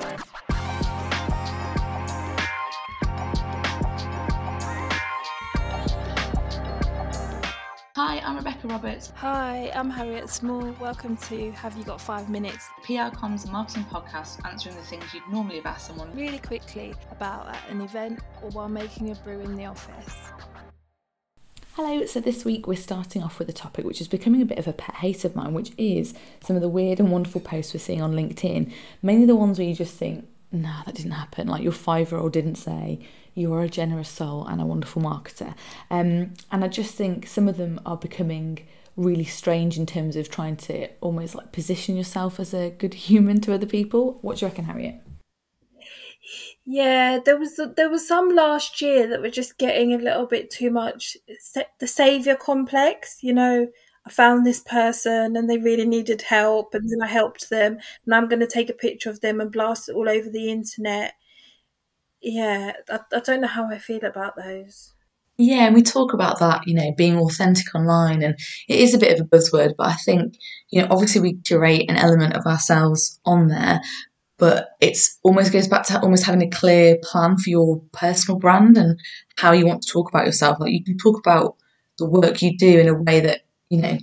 Hi, I'm Rebecca Roberts, Hi, I'm Harriet Small. Welcome to Have You Got Five Minutes? PR comms and marketing podcast, answering the things you'd normally have asked someone. Really quickly about at an event or while making a brew in the office. Hello, so this week we're starting off with a topic which is becoming a bit of a pet hate of mine, which is some of the weird and wonderful posts we're seeing on LinkedIn. Mainly the ones where you just think, nah, that didn't happen. Like your five year old didn't say, you are a generous soul and a wonderful marketer. Um, and I just think some of them are becoming really strange in terms of trying to almost like position yourself as a good human to other people. What do you reckon, Harriet? Yeah, there was there was some last year that were just getting a little bit too much. The savior complex, you know. I found this person and they really needed help, and then I helped them, and I'm going to take a picture of them and blast it all over the internet. Yeah, I, I don't know how I feel about those. Yeah, and we talk about that, you know, being authentic online, and it is a bit of a buzzword, but I think, you know, obviously we curate an element of ourselves on there, but it's almost goes back to almost having a clear plan for your personal brand and how you want to talk about yourself. Like you can talk about the work you do in a way that, you know,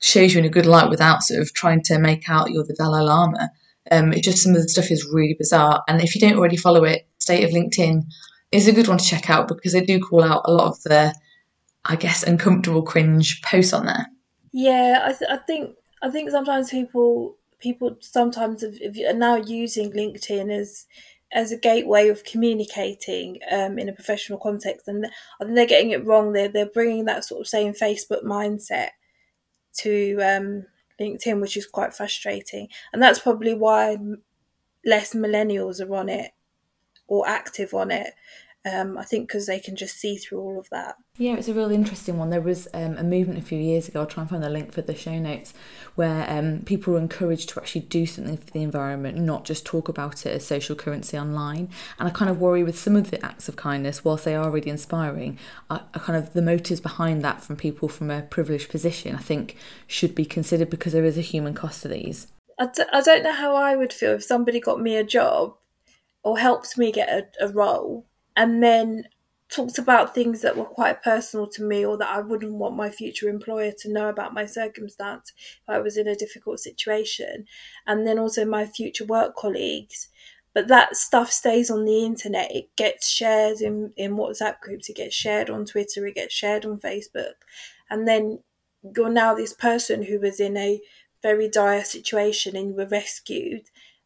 shows you in a good light without sort of trying to make out you're the Dalai Lama. Um, it just some of the stuff is really bizarre, and if you don't already follow it, State of LinkedIn is a good one to check out because they do call out a lot of the, I guess, uncomfortable cringe posts on there. Yeah, I, th- I think I think sometimes people people sometimes are now using LinkedIn as as a gateway of communicating um, in a professional context, and I think they're getting it wrong. They're they're bringing that sort of same Facebook mindset to um, LinkedIn, which is quite frustrating, and that's probably why less millennials are on it or active on it. Um, I think because they can just see through all of that. Yeah, it's a really interesting one. There was um, a movement a few years ago, I'll try and find the link for the show notes, where um, people were encouraged to actually do something for the environment, not just talk about it as social currency online. And I kind of worry with some of the acts of kindness, whilst they are really inspiring, I, I kind of the motives behind that from people from a privileged position, I think should be considered because there is a human cost to these. I d- I don't know how I would feel if somebody got me a job or helped me get a, a role and then talked about things that were quite personal to me or that I wouldn't want my future employer to know about my circumstance if I was in a difficult situation. And then also my future work colleagues. But that stuff stays on the internet. It gets shared in, in WhatsApp groups, it gets shared on Twitter, it gets shared on Facebook. And then you're now this person who was in a very dire situation and you were rescued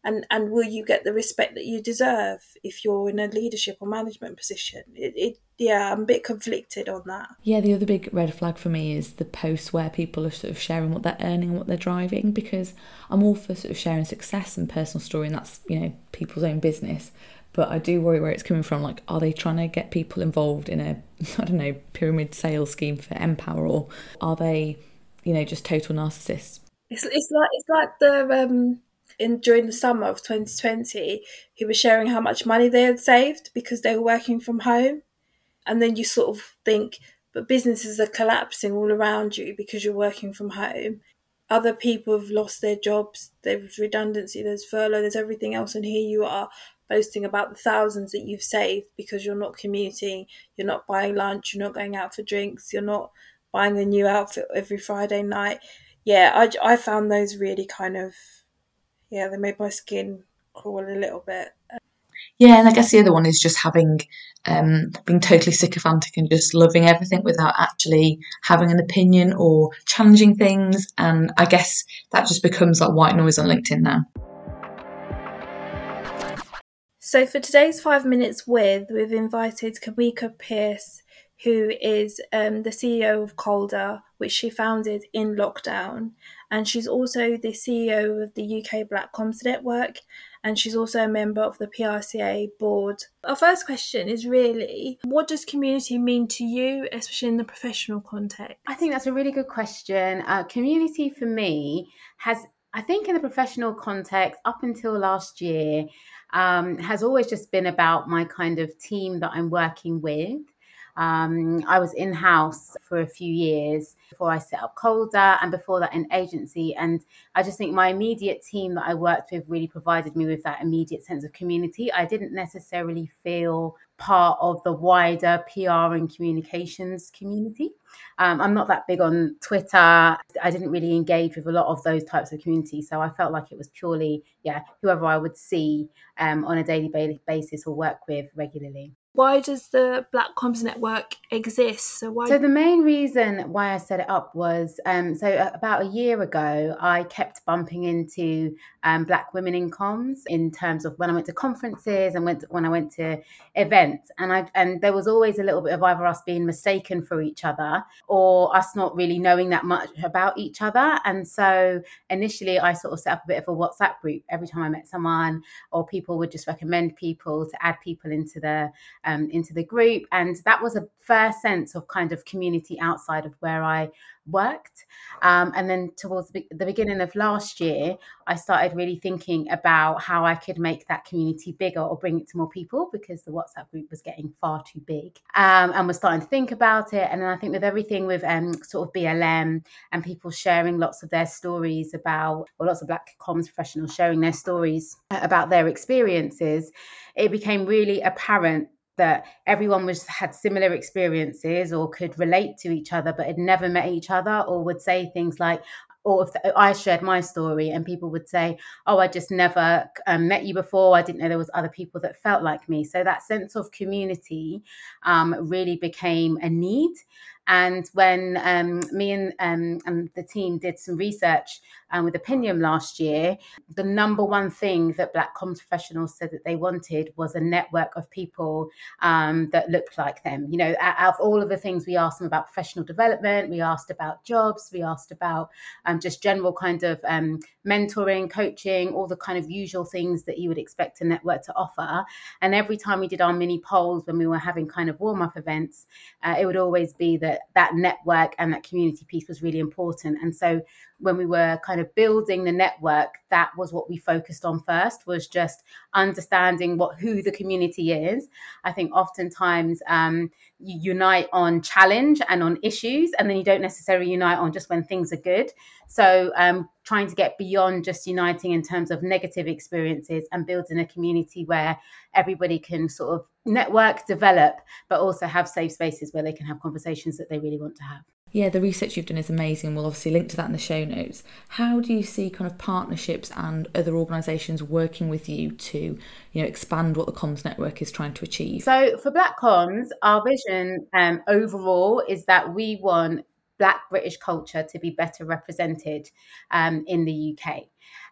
and and will you get the respect that you deserve if you're in a leadership or management position it, it yeah i'm a bit conflicted on that yeah the other big red flag for me is the posts where people are sort of sharing what they're earning and what they're driving because i'm all for sort of sharing success and personal story and that's you know people's own business but I do worry where it's coming from. Like, are they trying to get people involved in a, I don't know, pyramid sales scheme for Empower, or are they, you know, just total narcissists? It's, it's like it's like the um, in during the summer of 2020 who were sharing how much money they had saved because they were working from home. And then you sort of think, but businesses are collapsing all around you because you're working from home. Other people have lost their jobs, there's redundancy, there's furlough, there's everything else. And here you are boasting about the thousands that you've saved because you're not commuting, you're not buying lunch, you're not going out for drinks, you're not buying a new outfit every Friday night. Yeah, I, I found those really kind of yeah, they made my skin crawl a little bit. Yeah, and I guess the other one is just having um, being totally sycophantic and just loving everything without actually having an opinion or challenging things. And I guess that just becomes like white noise on LinkedIn now. So for today's five minutes with, we've invited Kawika Pierce, who is um, the CEO of Calder, which she founded in lockdown and she's also the CEO of the UK Black Comms Network, and she's also a member of the PRCA board. Our first question is really what does community mean to you, especially in the professional context? I think that's a really good question. Uh, community for me has, I think, in the professional context, up until last year, um, has always just been about my kind of team that I'm working with. Um, I was in house for a few years before I set up Colder and before that in agency. And I just think my immediate team that I worked with really provided me with that immediate sense of community. I didn't necessarily feel part of the wider PR and communications community. Um, I'm not that big on Twitter. I didn't really engage with a lot of those types of communities. So I felt like it was purely, yeah, whoever I would see um, on a daily basis or work with regularly why does the Black Comms Network exist? So why? So the main reason why I set it up was um, so uh, about a year ago, I kept bumping into um, Black women in comms in terms of when I went to conferences and went to, when I went to events, and I and there was always a little bit of either us being mistaken for each other or us not really knowing that much about each other. And so initially, I sort of set up a bit of a WhatsApp group every time I met someone, or people would just recommend people to add people into the um, into the group. And that was a first sense of kind of community outside of where I worked. Um, and then towards the beginning of last year, I started really thinking about how I could make that community bigger or bring it to more people because the WhatsApp group was getting far too big. Um, and was starting to think about it. And then I think with everything with um, sort of BLM and people sharing lots of their stories about, or lots of Black comms professionals sharing their stories about their experiences, it became really apparent that everyone was had similar experiences or could relate to each other but had never met each other or would say things like or if I shared my story and people would say, "Oh, I just never um, met you before. I didn't know there was other people that felt like me." So that sense of community um, really became a need, and when um, me and, um, and, the team did some research um, with Opinium last year, the number one thing that Black comms professionals said that they wanted was a network of people um, that looked like them. You know, out of all of the things we asked them about professional development, we asked about jobs, we asked about um, just general kind of um, mentoring, coaching, all the kind of usual things that you would expect a network to offer. And every time we did our mini polls when we were having kind of warm up events, uh, it would always be that that network and that community piece was really important. And so when we were kind of building the network, that was what we focused on first was just understanding what who the community is. I think oftentimes um, you unite on challenge and on issues, and then you don't necessarily unite on just when things are good. So um, trying to get beyond just uniting in terms of negative experiences and building a community where everybody can sort of network, develop, but also have safe spaces where they can have conversations that they really want to have. Yeah, the research you've done is amazing. We'll obviously link to that in the show notes. How do you see kind of partnerships and other organisations working with you to, you know, expand what the comms network is trying to achieve? So for Black Comms, our vision um, overall is that we want Black British culture to be better represented um, in the UK.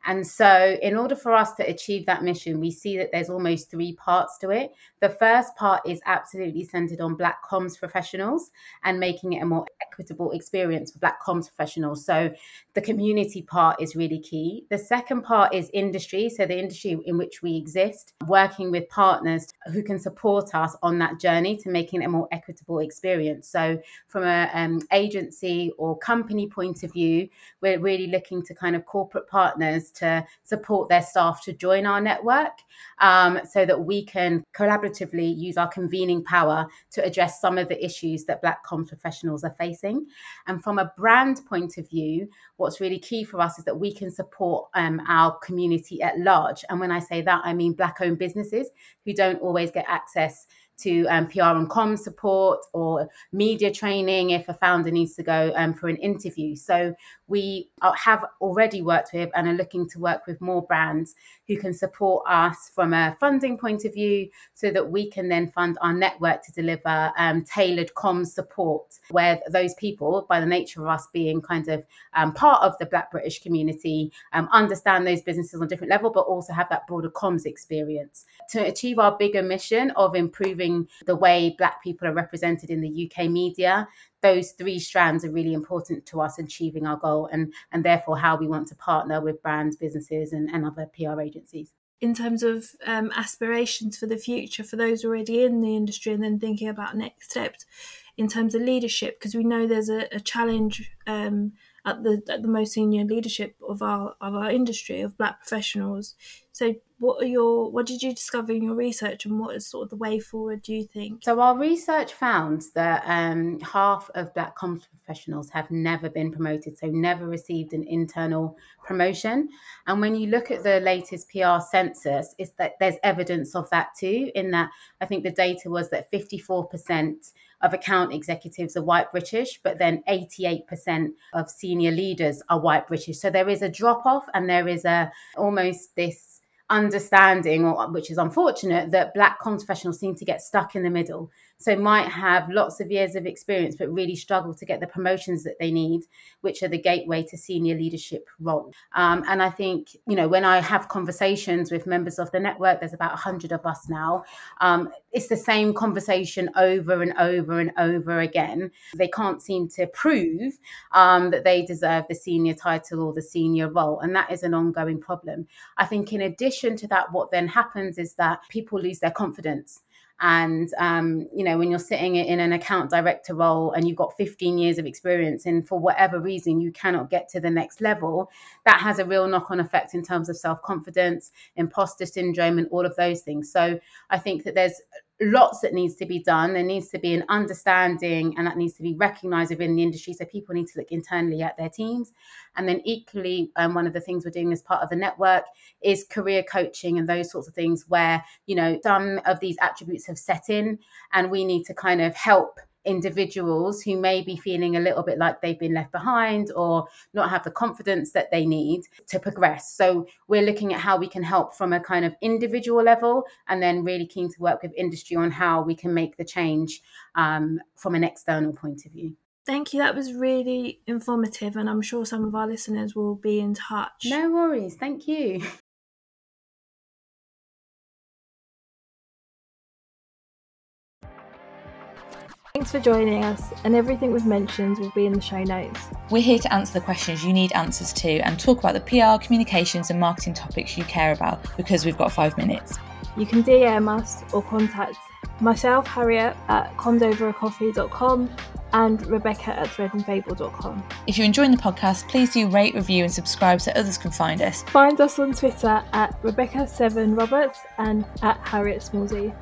And so, in order for us to achieve that mission, we see that there's almost three parts to it. The first part is absolutely centered on Black comms professionals and making it a more equitable experience for Black comms professionals. So, the community part is really key. The second part is industry. So, the industry in which we exist, working with partners who can support us on that journey to making it a more equitable experience. So, from an um, agency or company point of view, we're really looking to kind of corporate partners to support their staff to join our network um, so that we can collaboratively use our convening power to address some of the issues that Black comms professionals are facing. And from a brand point of view, what's really key for us is that we can support um, our community at large. And when I say that, I mean Black owned businesses who don't always get access to um, PR and com support or media training if a founder needs to go um, for an interview. So we have already worked with and are looking to work with more brands who can support us from a funding point of view so that we can then fund our network to deliver um, tailored comms support where those people, by the nature of us being kind of um, part of the Black British community, um, understand those businesses on a different level, but also have that broader comms experience. To achieve our bigger mission of improving the way Black people are represented in the UK media, those three strands are really important to us achieving our goal and and therefore how we want to partner with brands businesses and, and other pr agencies in terms of um, aspirations for the future for those already in the industry and then thinking about next steps in terms of leadership because we know there's a, a challenge um, at the at the most senior leadership of our of our industry of black professionals. So what are your what did you discover in your research and what is sort of the way forward do you think? So our research found that um, half of black comms professionals have never been promoted so never received an internal promotion. And when you look at the latest pr census it's that there's evidence of that too in that i think the data was that 54% of account executives are white british but then 88% of senior leaders are white british. So there is a drop off and there is a almost this understanding, or which is unfortunate, that black professionals seem to get stuck in the middle. So might have lots of years of experience, but really struggle to get the promotions that they need, which are the gateway to senior leadership role. Um, and I think, you know, when I have conversations with members of the network, there's about 100 of us now, um, it's the same conversation over and over and over again. They can't seem to prove um, that they deserve the senior title or the senior role. And that is an ongoing problem. I think, in addition to that, what then happens is that people lose their confidence and um, you know when you're sitting in an account director role and you've got 15 years of experience and for whatever reason you cannot get to the next level that has a real knock-on effect in terms of self-confidence imposter syndrome and all of those things. So i think that there's lots that needs to be done. There needs to be an understanding, and that needs to be recognised within the industry. So people need to look internally at their teams. And then equally, um, one of the things we're doing as part of the network is career coaching and those sorts of things, where you know some of these attributes have set in, and we need to kind of help individuals who may be feeling a little bit like they've been left behind or not have the confidence that they need to progress. So we're looking at how we can help from a kind of individual level and then really keen to work with industry on how we can make the change um, from an external point of view. Thank you. That was really informative, and I'm sure some of our listeners will be in touch. No worries. Thank you. Thanks for joining us, and everything we've mentioned will be in the show notes. We're here to answer the questions you need answers to and talk about the PR, communications, and marketing topics you care about because we've got five minutes. You can DM us or contact myself, Harriet, at comsovercoffee.com and Rebecca at threadandfable.com. If you're enjoying the podcast, please do rate, review, and subscribe so others can find us. Find us on Twitter at Rebecca7Roberts and at Harriet Smallsy.